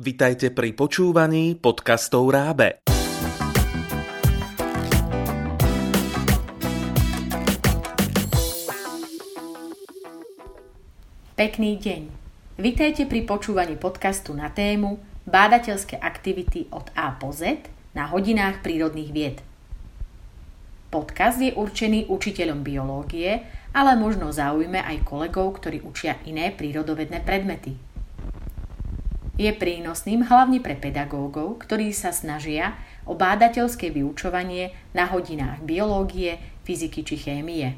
Vitajte pri počúvaní podcastov Rábe. Pekný deň. Vitajte pri počúvaní podcastu na tému Bádateľské aktivity od A po Z na hodinách prírodných vied. Podcast je určený učiteľom biológie, ale možno zaujme aj kolegov, ktorí učia iné prírodovedné predmety. Je prínosným hlavne pre pedagógov, ktorí sa snažia o bádateľské vyučovanie na hodinách biológie, fyziky či chémie.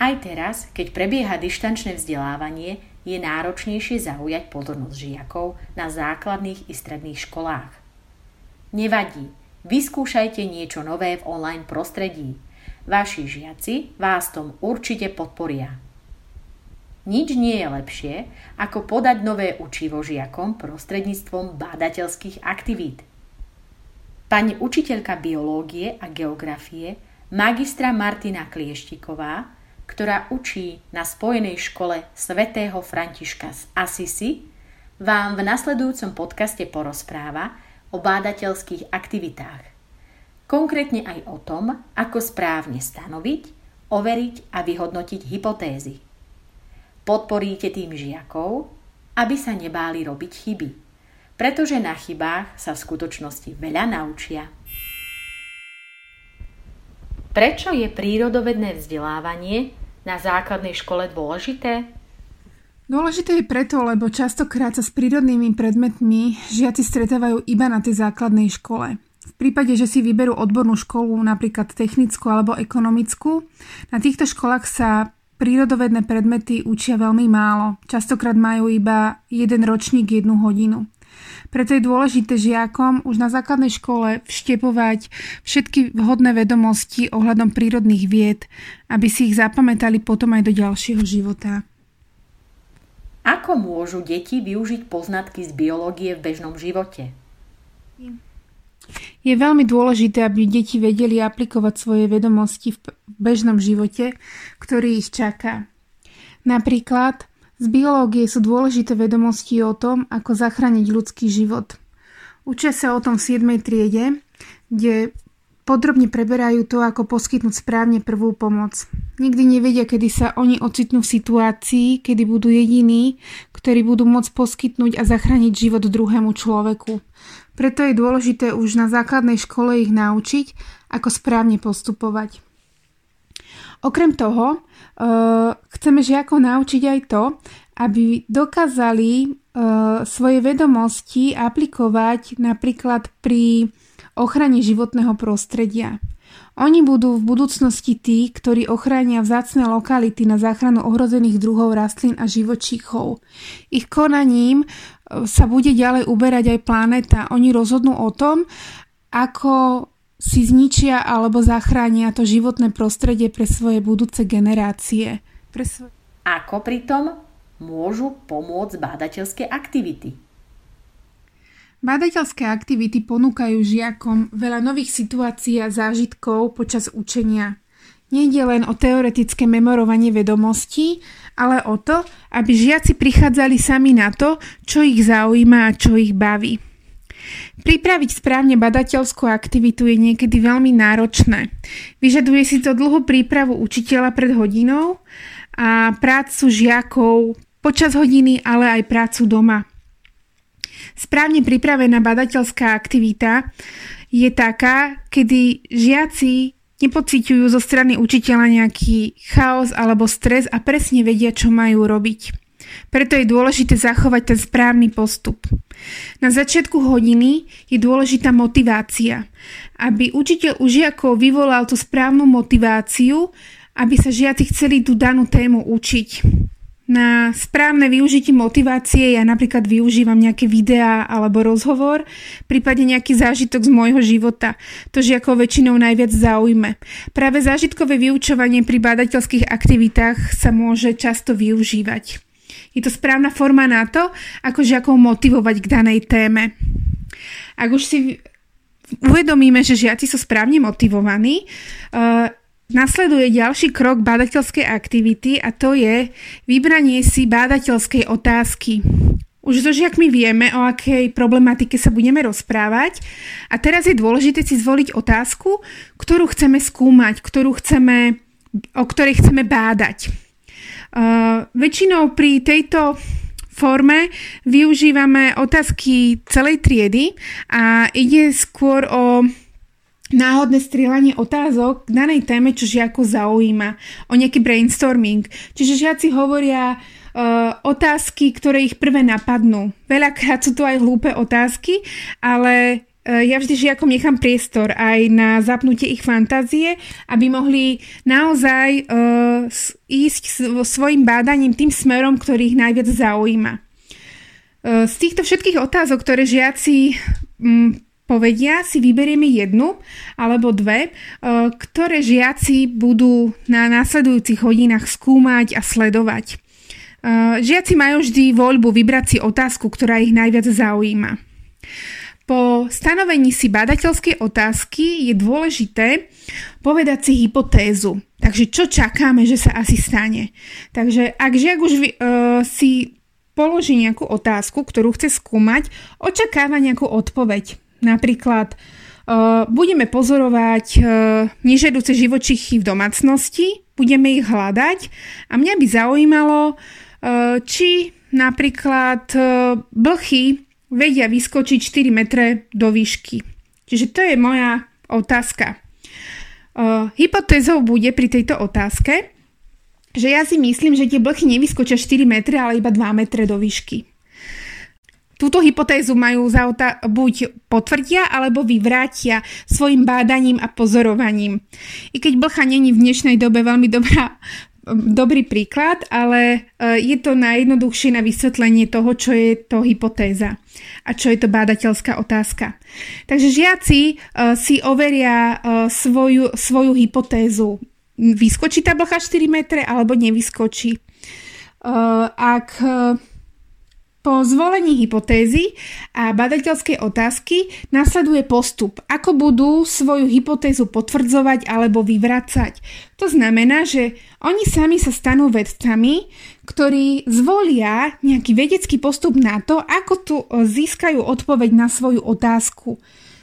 Aj teraz, keď prebieha dištančné vzdelávanie, je náročnejšie zaujať pozornosť žiakov na základných i stredných školách. Nevadí, vyskúšajte niečo nové v online prostredí. Vaši žiaci vás tom určite podporia. Nič nie je lepšie, ako podať nové učivo žiakom prostredníctvom bádateľských aktivít. Pani učiteľka biológie a geografie, magistra Martina Klieštiková, ktorá učí na Spojenej škole svätého Františka z Assisi, vám v nasledujúcom podcaste porozpráva o bádateľských aktivitách. Konkrétne aj o tom, ako správne stanoviť, overiť a vyhodnotiť hypotézy. Podporíte tým žiakov, aby sa nebáli robiť chyby, pretože na chybách sa v skutočnosti veľa naučia. Prečo je prírodovedné vzdelávanie na základnej škole dôležité? Dôležité je preto, lebo častokrát sa s prírodnými predmetmi žiaci stretávajú iba na tej základnej škole. V prípade, že si vyberú odbornú školu, napríklad technickú alebo ekonomickú, na týchto školách sa prírodovedné predmety učia veľmi málo. Častokrát majú iba jeden ročník jednu hodinu. Preto je dôležité žiakom už na základnej škole vštepovať všetky vhodné vedomosti ohľadom prírodných vied, aby si ich zapamätali potom aj do ďalšieho života. Ako môžu deti využiť poznatky z biológie v bežnom živote? Je veľmi dôležité, aby deti vedeli aplikovať svoje vedomosti v bežnom živote, ktorý ich čaká. Napríklad z biológie sú dôležité vedomosti o tom, ako zachrániť ľudský život. Učia sa o tom v 7. triede, kde podrobne preberajú to, ako poskytnúť správne prvú pomoc. Nikdy nevedia, kedy sa oni ocitnú v situácii, kedy budú jediní, ktorí budú môcť poskytnúť a zachrániť život druhému človeku. Preto je dôležité už na základnej škole ich naučiť, ako správne postupovať. Okrem toho, uh, chceme žiakov naučiť aj to, aby dokázali uh, svoje vedomosti aplikovať napríklad pri ochrane životného prostredia. Oni budú v budúcnosti tí, ktorí ochránia vzácne lokality na záchranu ohrozených druhov rastlín a živočíchov. Ich konaním e, sa bude ďalej uberať aj planéta. Oni rozhodnú o tom, ako si zničia alebo zachránia to životné prostredie pre svoje budúce generácie. Pre svoj... Ako pritom môžu pomôcť bádateľské aktivity? Bádateľské aktivity ponúkajú žiakom veľa nových situácií a zážitkov počas učenia. Nejde len o teoretické memorovanie vedomostí, ale o to, aby žiaci prichádzali sami na to, čo ich zaujíma a čo ich baví. Pripraviť správne badateľskú aktivitu je niekedy veľmi náročné. Vyžaduje si to dlhú prípravu učiteľa pred hodinou a prácu žiakov počas hodiny, ale aj prácu doma. Správne pripravená badateľská aktivita je taká, kedy žiaci nepociťujú zo strany učiteľa nejaký chaos alebo stres a presne vedia, čo majú robiť. Preto je dôležité zachovať ten správny postup. Na začiatku hodiny je dôležitá motivácia, aby učiteľ u žiakov vyvolal tú správnu motiváciu, aby sa žiaci chceli tú danú tému učiť. Na správne využitie motivácie ja napríklad využívam nejaké videá alebo rozhovor, prípadne nejaký zážitok z môjho života. To žiakov väčšinou najviac zaujme. Práve zážitkové vyučovanie pri bádateľských aktivitách sa môže často využívať. Je to správna forma na to, ako žiakov motivovať k danej téme. Ak už si uvedomíme, že žiaci sú správne motivovaní, uh, Nasleduje ďalší krok bádateľskej aktivity a to je vybranie si bádateľskej otázky. už so žiakmi vieme, o akej problematike sa budeme rozprávať a teraz je dôležité si zvoliť otázku, ktorú chceme skúmať, ktorú chceme, o ktorej chceme bádať. Uh, väčšinou pri tejto forme využívame otázky celej triedy a ide skôr o náhodné strieľanie otázok k danej téme, čo žiakov zaujíma, o nejaký brainstorming. Čiže žiaci hovoria uh, otázky, ktoré ich prvé napadnú. Veľakrát sú to aj hlúpe otázky, ale uh, ja vždy žiakom nechám priestor aj na zapnutie ich fantázie, aby mohli naozaj uh, ísť svojim bádaním tým smerom, ktorý ich najviac zaujíma. Z týchto všetkých otázok, ktoré žiaci um, povedia, si vyberieme jednu alebo dve, e, ktoré žiaci budú na následujúcich hodinách skúmať a sledovať. E, žiaci majú vždy voľbu vybrať si otázku, ktorá ich najviac zaujíma. Po stanovení si badateľskej otázky je dôležité povedať si hypotézu. Takže čo čakáme, že sa asi stane? Takže ak žiak už uh, si položí nejakú otázku, ktorú chce skúmať, očakáva nejakú odpoveď. Napríklad uh, budeme pozorovať nežiaduce živočichy v domácnosti, budeme ich hľadať a mňa by zaujímalo, uh, či napríklad uh, blchy vedia vyskočiť 4 metre do výšky. Čiže to je moja otázka. Hypotézou bude pri tejto otázke, že ja si myslím, že tie blchy nevyskočia 4 metre, ale iba 2 metre do výšky. Túto hypotézu majú za ota- buď potvrdia alebo vyvrátia svojim bádaním a pozorovaním. I keď blcha není v dnešnej dobe veľmi dobrá dobrý príklad, ale e, je to najjednoduchšie na vysvetlenie toho, čo je to hypotéza a čo je to bádateľská otázka. Takže žiaci e, si overia e, svoju, svoju hypotézu. Vyskočí tá blcha 4 metre alebo nevyskočí. Ak po zvolení hypotézy a badateľskej otázky nasleduje postup, ako budú svoju hypotézu potvrdzovať alebo vyvracať. To znamená, že oni sami sa stanú vedcami, ktorí zvolia nejaký vedecký postup na to, ako tu e, získajú odpoveď na svoju otázku.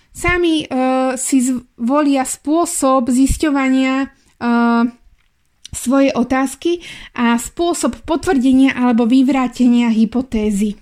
Sami uh, si zvolia spôsob zisťovania uh, svoje otázky a spôsob potvrdenia alebo vyvrátenia hypotézy.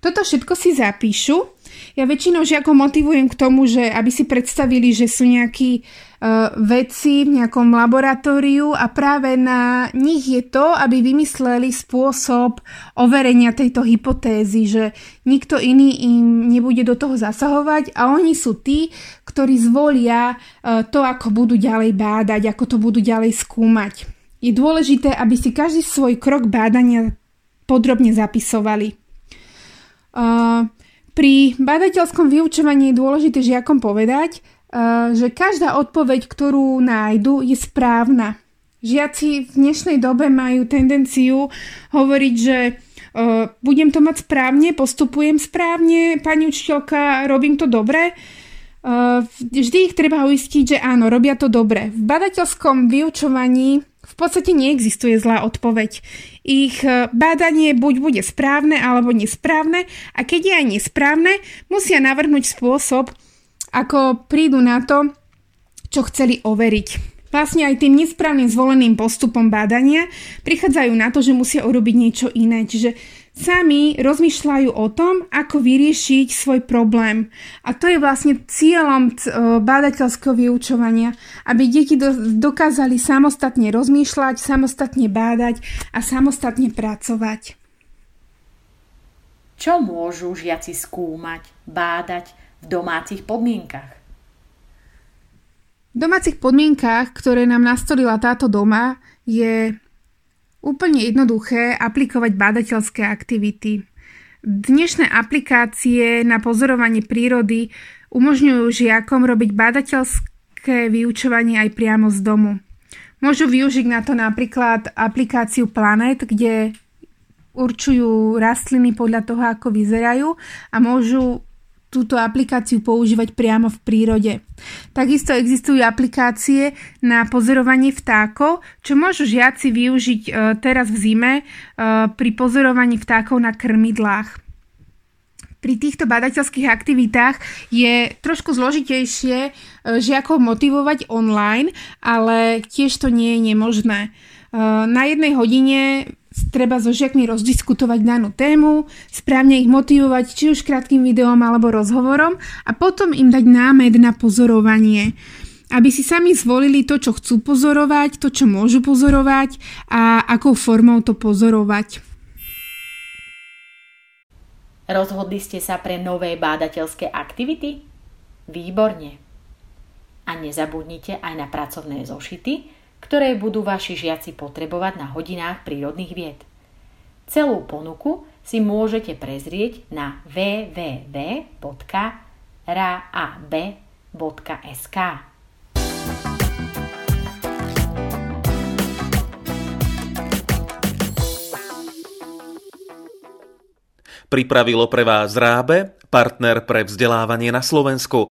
Toto všetko si zapíšu. Ja väčšinou žiakov motivujem k tomu, že aby si predstavili, že sú nejakí uh, vedci v nejakom laboratóriu a práve na nich je to, aby vymysleli spôsob overenia tejto hypotézy, že nikto iný im nebude do toho zasahovať a oni sú tí, ktorí zvolia uh, to, ako budú ďalej bádať, ako to budú ďalej skúmať. Je dôležité, aby si každý svoj krok bádania podrobne zapisovali. Pri bádateľskom vyučovaní je dôležité žiakom povedať, že každá odpoveď, ktorú nájdu, je správna. Žiaci v dnešnej dobe majú tendenciu hovoriť, že budem to mať správne, postupujem správne, pani učiteľka, robím to dobre. Vždy ich treba uistiť, že áno, robia to dobre. V badateľskom vyučovaní podstate neexistuje zlá odpoveď. Ich e, bádanie buď bude správne alebo nesprávne a keď je aj nesprávne, musia navrhnúť spôsob, ako prídu na to, čo chceli overiť. Vlastne aj tým nesprávnym zvoleným postupom bádania prichádzajú na to, že musia urobiť niečo iné. Čiže sami rozmýšľajú o tom, ako vyriešiť svoj problém. A to je vlastne cieľom e, bádateľského vyučovania, aby deti dokázali samostatne rozmýšľať, samostatne bádať a samostatne pracovať. Čo môžu žiaci skúmať, bádať v domácich podmienkach? V domácich podmienkach, ktoré nám nastolila táto doma, je úplne jednoduché aplikovať bádateľské aktivity. Dnešné aplikácie na pozorovanie prírody umožňujú žiakom robiť bádateľské vyučovanie aj priamo z domu. Môžu využiť na to napríklad aplikáciu Planet, kde určujú rastliny podľa toho, ako vyzerajú a môžu túto aplikáciu používať priamo v prírode. Takisto existujú aplikácie na pozorovanie vtákov, čo môžu žiaci využiť e, teraz v zime e, pri pozorovaní vtákov na krmidlách. pri týchto badateľských aktivitách je trošku zložitejšie e, žiakov motivovať online, ale tiež to nie je nemožné. E, na jednej hodine treba so žiakmi rozdiskutovať danú tému, správne ich motivovať či už krátkým videom alebo rozhovorom a potom im dať námed na pozorovanie aby si sami zvolili to, čo chcú pozorovať, to, čo môžu pozorovať a akou formou to pozorovať. Rozhodli ste sa pre nové bádateľské aktivity? Výborne. A nezabudnite aj na pracovné zošity, ktoré budú vaši žiaci potrebovať na hodinách prírodných vied. Celú ponuku si môžete prezrieť na www.raab.sk. Pripravilo pre vás Rábe, partner pre vzdelávanie na Slovensku.